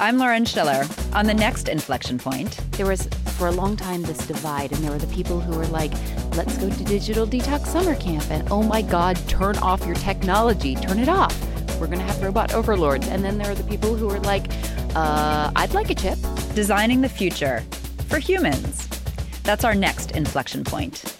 I'm Lauren Schiller. On the next inflection point, there was for a long time this divide, and there were the people who were like, let's go to digital detox summer camp, and oh my God, turn off your technology, turn it off. We're going to have robot overlords. And then there are the people who are like, uh, I'd like a chip. Designing the future for humans. That's our next inflection point.